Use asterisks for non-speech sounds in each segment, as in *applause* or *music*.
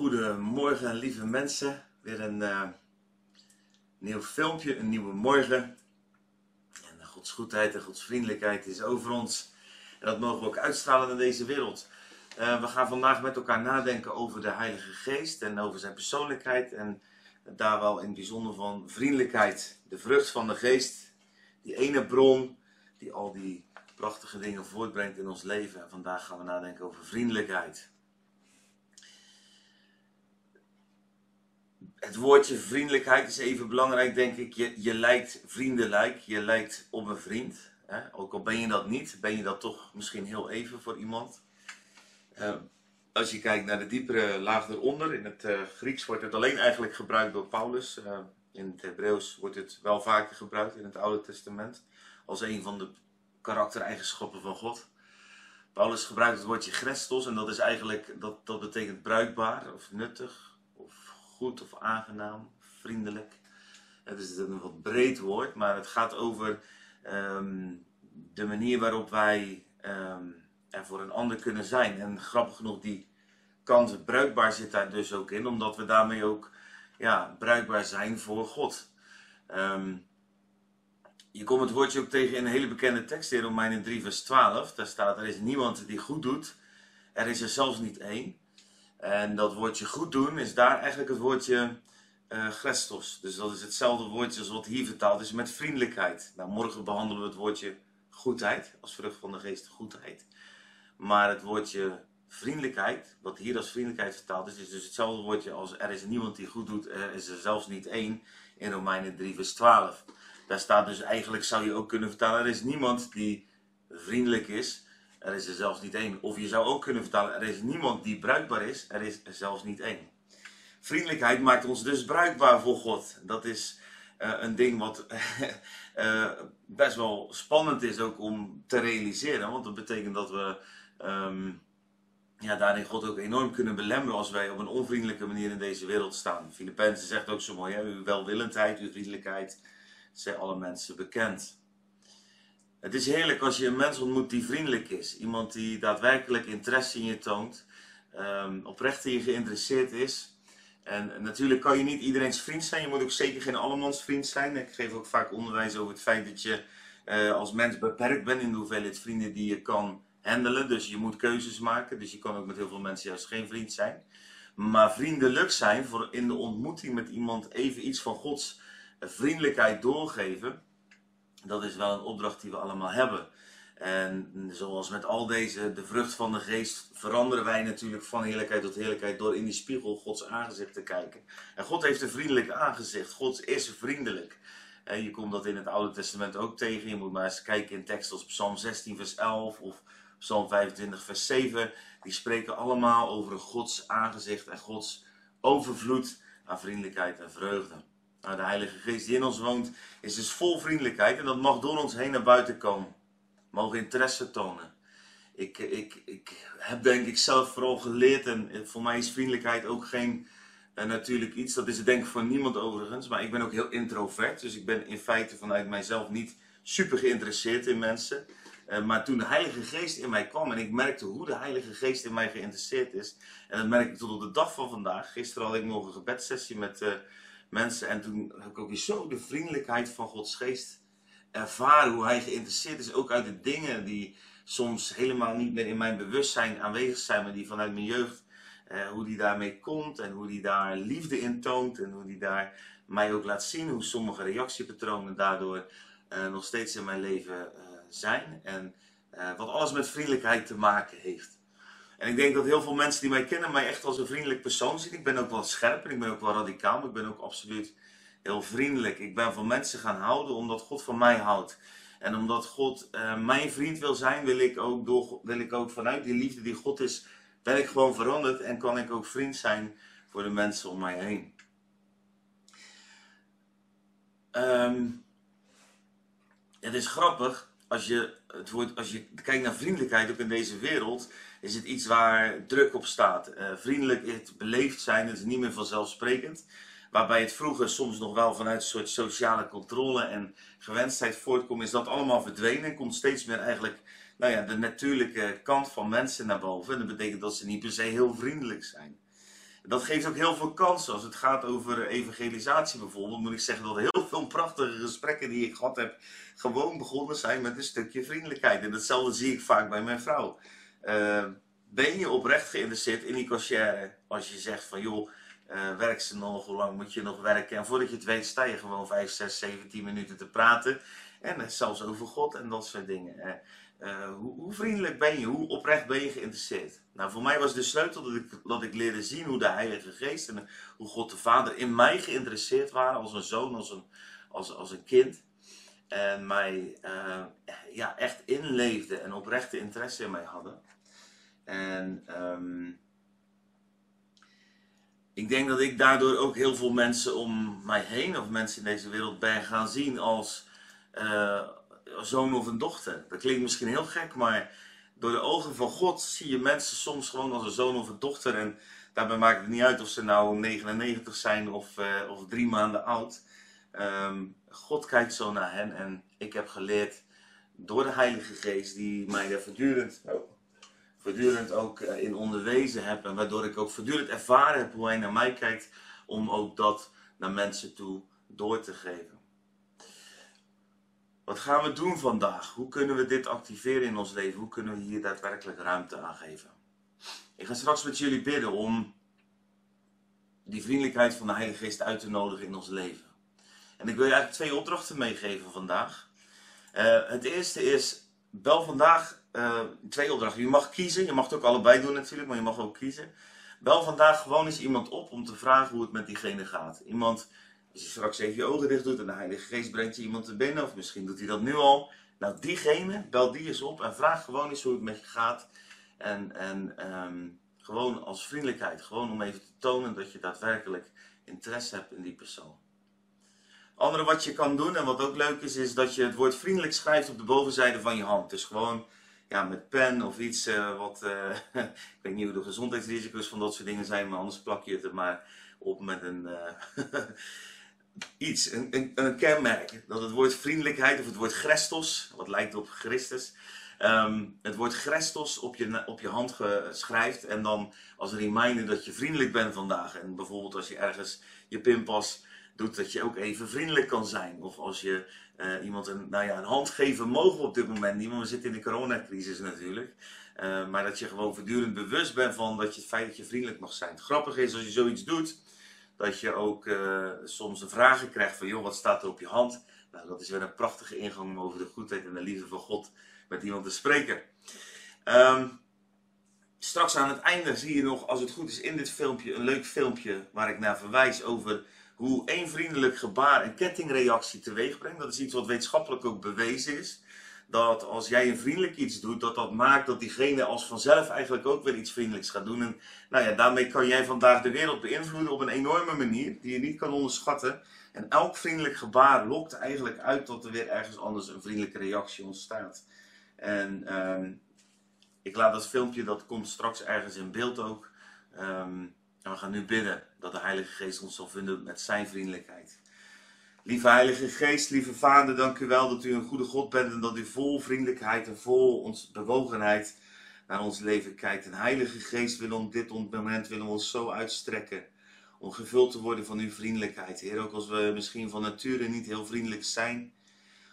Goedemorgen, lieve mensen. Weer een eh, nieuw filmpje, een nieuwe morgen. En Gods goedheid en Gods vriendelijkheid is over ons. En dat mogen we ook uitstralen naar deze wereld. Eh, we gaan vandaag met elkaar nadenken over de Heilige Geest en over zijn persoonlijkheid. En daar wel in het bijzonder van vriendelijkheid. De vrucht van de Geest. Die ene bron die al die prachtige dingen voortbrengt in ons leven. En vandaag gaan we nadenken over vriendelijkheid. Het woordje vriendelijkheid is even belangrijk, denk ik. Je, je lijkt vriendelijk, je lijkt op een vriend. Hè? Ook al ben je dat niet, ben je dat toch misschien heel even voor iemand. Uh, als je kijkt naar de diepere laag eronder, in het uh, Grieks wordt het alleen eigenlijk gebruikt door Paulus. Uh, in het Hebreeuws wordt het wel vaker gebruikt in het Oude Testament. Als een van de karaktereigenschappen van God. Paulus gebruikt het woordje Christos en dat is eigenlijk, dat, dat betekent bruikbaar of nuttig goed of aangenaam, vriendelijk. Het is een wat breed woord, maar het gaat over ehm, de manier waarop wij um, er voor een ander kunnen zijn. En grappig genoeg, die kant bruikbaar zit daar dus ook in, omdat we daarmee ook ja, bruikbaar zijn voor God. Um, je komt het woordje ook tegen in een hele bekende tekst in Romeinen 3, vers 12. Daar staat: Er is niemand die goed doet, er is er zelfs niet één. En dat woordje goed doen is daar eigenlijk het woordje uh. Dus dat is hetzelfde woordje als wat hier vertaald is met vriendelijkheid. Nou, morgen behandelen we het woordje goedheid, als vrucht van de geest goedheid. Maar het woordje vriendelijkheid, wat hier als vriendelijkheid vertaald is, is dus hetzelfde woordje als er is niemand die goed doet, er is er zelfs niet één in Romeinen 3 vers 12. Daar staat dus eigenlijk, zou je ook kunnen vertalen, er is niemand die vriendelijk is, er is er zelfs niet één. Of je zou ook kunnen vertalen, er is niemand die bruikbaar is, er is er zelfs niet één. Vriendelijkheid maakt ons dus bruikbaar voor God. Dat is uh, een ding wat uh, *laughs* best wel spannend is ook om te realiseren. Want dat betekent dat we um, ja, daarin God ook enorm kunnen belemmeren als wij op een onvriendelijke manier in deze wereld staan. Filippenzen zegt ook zo mooi, hè? uw welwillendheid, uw vriendelijkheid zijn alle mensen bekend. Het is heerlijk als je een mens ontmoet die vriendelijk is. Iemand die daadwerkelijk interesse in je toont. Um, oprecht in je geïnteresseerd is. En natuurlijk kan je niet iedereen's vriend zijn. Je moet ook zeker geen allemans vriend zijn. Ik geef ook vaak onderwijs over het feit dat je uh, als mens beperkt bent in de hoeveelheid vrienden die je kan handelen. Dus je moet keuzes maken. Dus je kan ook met heel veel mensen juist geen vriend zijn. Maar vriendelijk zijn, voor in de ontmoeting met iemand even iets van Gods vriendelijkheid doorgeven dat is wel een opdracht die we allemaal hebben. En zoals met al deze, de vrucht van de geest, veranderen wij natuurlijk van heerlijkheid tot heerlijkheid door in die spiegel Gods aangezicht te kijken. En God heeft een vriendelijk aangezicht. God is vriendelijk. En je komt dat in het Oude Testament ook tegen. Je moet maar eens kijken in teksten als Psalm 16, vers 11 of Psalm 25, vers 7. Die spreken allemaal over Gods aangezicht en Gods overvloed aan vriendelijkheid en vreugde. Nou, de Heilige Geest die in ons woont is dus vol vriendelijkheid en dat mag door ons heen naar buiten komen. Mogen interesse tonen. Ik, ik, ik heb denk ik zelf vooral geleerd en voor mij is vriendelijkheid ook geen uh, natuurlijk iets. Dat is het denk ik voor niemand overigens, maar ik ben ook heel introvert. Dus ik ben in feite vanuit mijzelf niet super geïnteresseerd in mensen. Uh, maar toen de Heilige Geest in mij kwam en ik merkte hoe de Heilige Geest in mij geïnteresseerd is. En dat merk ik tot op de dag van vandaag. Gisteren had ik nog een gebedssessie met... Uh, mensen. En toen heb ik ook weer zo de vriendelijkheid van Gods geest ervaren. Hoe hij geïnteresseerd is, ook uit de dingen die soms helemaal niet meer in mijn bewustzijn aanwezig zijn, maar die vanuit mijn jeugd, eh, hoe die daarmee komt en hoe die daar liefde in toont en hoe die daar mij ook laat zien hoe sommige reactiepatronen daardoor uh, nog steeds in mijn leven uh, zijn. En uh, wat alles met vriendelijkheid te maken heeft. En ik denk dat heel veel mensen die mij kennen mij echt als een vriendelijk persoon zien. Ik ben ook wel scherp en ik ben ook wel radicaal, maar ik ben ook absoluut heel vriendelijk. Ik ben van mensen gaan houden omdat God van mij houdt. En omdat God uh, mijn vriend wil zijn, wil ik, ook door, wil ik ook vanuit die liefde die God is, ben ik gewoon veranderd en kan ik ook vriend zijn voor de mensen om mij heen. Um, het is grappig als je, het woord, als je kijkt naar vriendelijkheid ook in deze wereld is het iets waar druk op staat. Uh, vriendelijk, het beleefd zijn, het is niet meer vanzelfsprekend. Waarbij het vroeger soms nog wel vanuit een soort sociale controle en gewenstheid voortkomt, is dat allemaal verdwenen en komt steeds meer eigenlijk nou ja, de natuurlijke kant van mensen naar boven. En dat betekent dat ze niet per se heel vriendelijk zijn. Dat geeft ook heel veel kansen. Als het gaat over evangelisatie bijvoorbeeld, moet ik zeggen dat heel veel prachtige gesprekken die ik gehad heb, gewoon begonnen zijn met een stukje vriendelijkheid. En datzelfde zie ik vaak bij mijn vrouw. Uh, ben je oprecht geïnteresseerd in die conciërge? Als je zegt van joh, uh, werk ze nog, hoe lang moet je nog werken? En voordat je het weet sta je gewoon 5, 6, 7, 10 minuten te praten. En zelfs over God en dat soort dingen. Uh, hoe, hoe, vriendelijk ben je? Hoe oprecht ben je geïnteresseerd? Nou, voor mij was de sleutel dat ik, dat ik leerde zien hoe de Heilige Geest en hoe God de Vader in mij geïnteresseerd waren als een zoon, als een, als, als een kind. En mij ja, echt inleefde en oprechte interesse in mij hadden. En um, ik denk dat ik daardoor ook heel veel mensen om mij heen, of mensen in deze wereld, ben gaan zien als uh, zoon of een dochter. Dat klinkt misschien heel gek, maar door de ogen van God zie je mensen soms gewoon als een zoon of een dochter. En daarbij maakt het niet uit of ze nou 99 zijn of, uh, of drie maanden oud. Um, God kijkt zo naar hen en ik heb geleerd door de Heilige Geest, die mij er voortdurend, oh, voortdurend ook uh, in onderwezen heb. En waardoor ik ook voortdurend ervaren heb hoe hij naar mij kijkt, om ook dat naar mensen toe door te geven. Wat gaan we doen vandaag? Hoe kunnen we dit activeren in ons leven? Hoe kunnen we hier daadwerkelijk ruimte aan geven? Ik ga straks met jullie bidden om die vriendelijkheid van de Heilige Geest uit te nodigen in ons leven. En ik wil je eigenlijk twee opdrachten meegeven vandaag. Uh, het eerste is, bel vandaag, uh, twee opdrachten. Je mag kiezen, je mag het ook allebei doen natuurlijk, maar je mag ook kiezen. Bel vandaag gewoon eens iemand op om te vragen hoe het met diegene gaat. Iemand als je straks even je ogen dicht doet en de Heilige Geest brengt je iemand te binnen, of misschien doet hij dat nu al. Nou, diegene, bel die eens op en vraag gewoon eens hoe het met je gaat. En, en um, gewoon als vriendelijkheid, gewoon om even te tonen dat je daadwerkelijk interesse hebt in die persoon. Andere wat je kan doen en wat ook leuk is, is dat je het woord vriendelijk schrijft op de bovenzijde van je hand. Dus gewoon ja, met pen of iets uh, wat, uh, *laughs* ik weet niet hoe de gezondheidsrisico's van dat soort dingen zijn, maar anders plak je het er maar op met een, uh, *laughs* iets, een, een, kenmerk. Dat het woord vriendelijkheid of het woord Christos, wat lijkt op Christus, um, het woord Christos op je, op je hand schrijft. En dan als een reminder dat je vriendelijk bent vandaag. En bijvoorbeeld als je ergens je pinpas doet, dat je ook even vriendelijk kan zijn. Of als je uh, iemand een, nou ja, een hand geven mogen op dit moment niet, want we zitten in de coronacrisis natuurlijk. Uh, maar dat je gewoon voortdurend bewust bent van dat je het feit dat je vriendelijk mag zijn. Het grappige is als je zoiets doet dat je ook uh, soms een vragen krijgt van, joh, wat staat er op je hand? Nou, dat is weer een prachtige ingang om over de goedheid en de liefde van God met iemand te spreken. Um, straks aan het einde zie je nog, als het goed is, in dit filmpje een leuk filmpje waar ik naar verwijs over hoe één vriendelijk gebaar een kettingreactie teweeg brengt. Dat is iets wat wetenschappelijk ook bewezen is dat als jij een vriendelijk iets doet, dat dat maakt dat diegene als vanzelf eigenlijk ook weer iets vriendelijks gaat doen. En nou ja, daarmee kan jij vandaag de wereld beïnvloeden op een enorme manier die je niet kan onderschatten. En elk vriendelijk gebaar lokt eigenlijk uit dat er weer ergens anders een vriendelijke reactie ontstaat. En um, ik laat dat filmpje, dat komt straks ergens in beeld ook. Um, en we gaan nu bidden dat de Heilige Geest ons zal vinden met zijn vriendelijkheid. Lieve Heilige Geest, lieve Vader, dank u wel dat u een goede God bent en dat u vol vriendelijkheid en vol ons bewogenheid naar ons leven kijkt. En Heilige Geest, wil op dit moment willen ons zo uitstrekken om gevuld te worden van uw vriendelijkheid. Heer, ook als we misschien van nature niet heel vriendelijk zijn.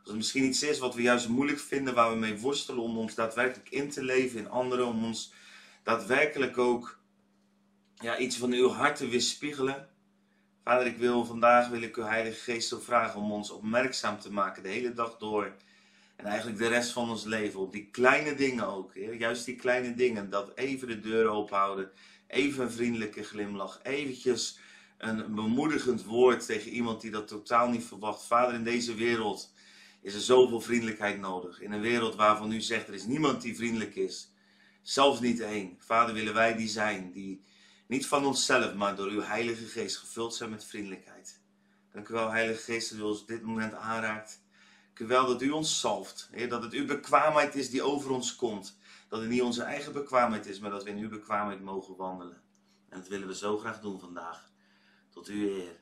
Als het misschien iets is wat we juist moeilijk vinden, waar we mee worstelen om ons daadwerkelijk in te leven in anderen, om ons daadwerkelijk ook ja, iets van uw hart te weerspiegelen. Vader, ik wil vandaag, wil ik uw Heilige Geest zo vragen om ons opmerkzaam te maken de hele dag door. En eigenlijk de rest van ons leven, op die kleine dingen ook. Juist die kleine dingen, dat even de deur open houden, even een vriendelijke glimlach, eventjes een bemoedigend woord tegen iemand die dat totaal niet verwacht. Vader, in deze wereld is er zoveel vriendelijkheid nodig. In een wereld waarvan u zegt, er is niemand die vriendelijk is. Zelfs niet één. Vader, willen wij die zijn, die niet van onszelf, maar door uw Heilige Geest gevuld zijn met vriendelijkheid. Dank u wel, Heilige Geest, dat u ons dit moment aanraakt. Dank u wel dat u ons salft. Heer, dat het uw bekwaamheid is die over ons komt. Dat het niet onze eigen bekwaamheid is, maar dat we in uw bekwaamheid mogen wandelen. En dat willen we zo graag doen vandaag. Tot uw eer.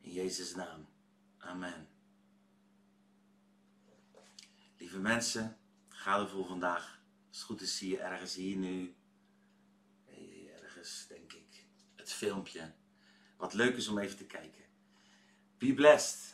In Jezus' naam. Amen. Lieve mensen, ga ervoor vandaag. Als het goed is, zie je ergens hier nu. Ergens, denk filmpje. Wat leuk is om even te kijken. Be blessed.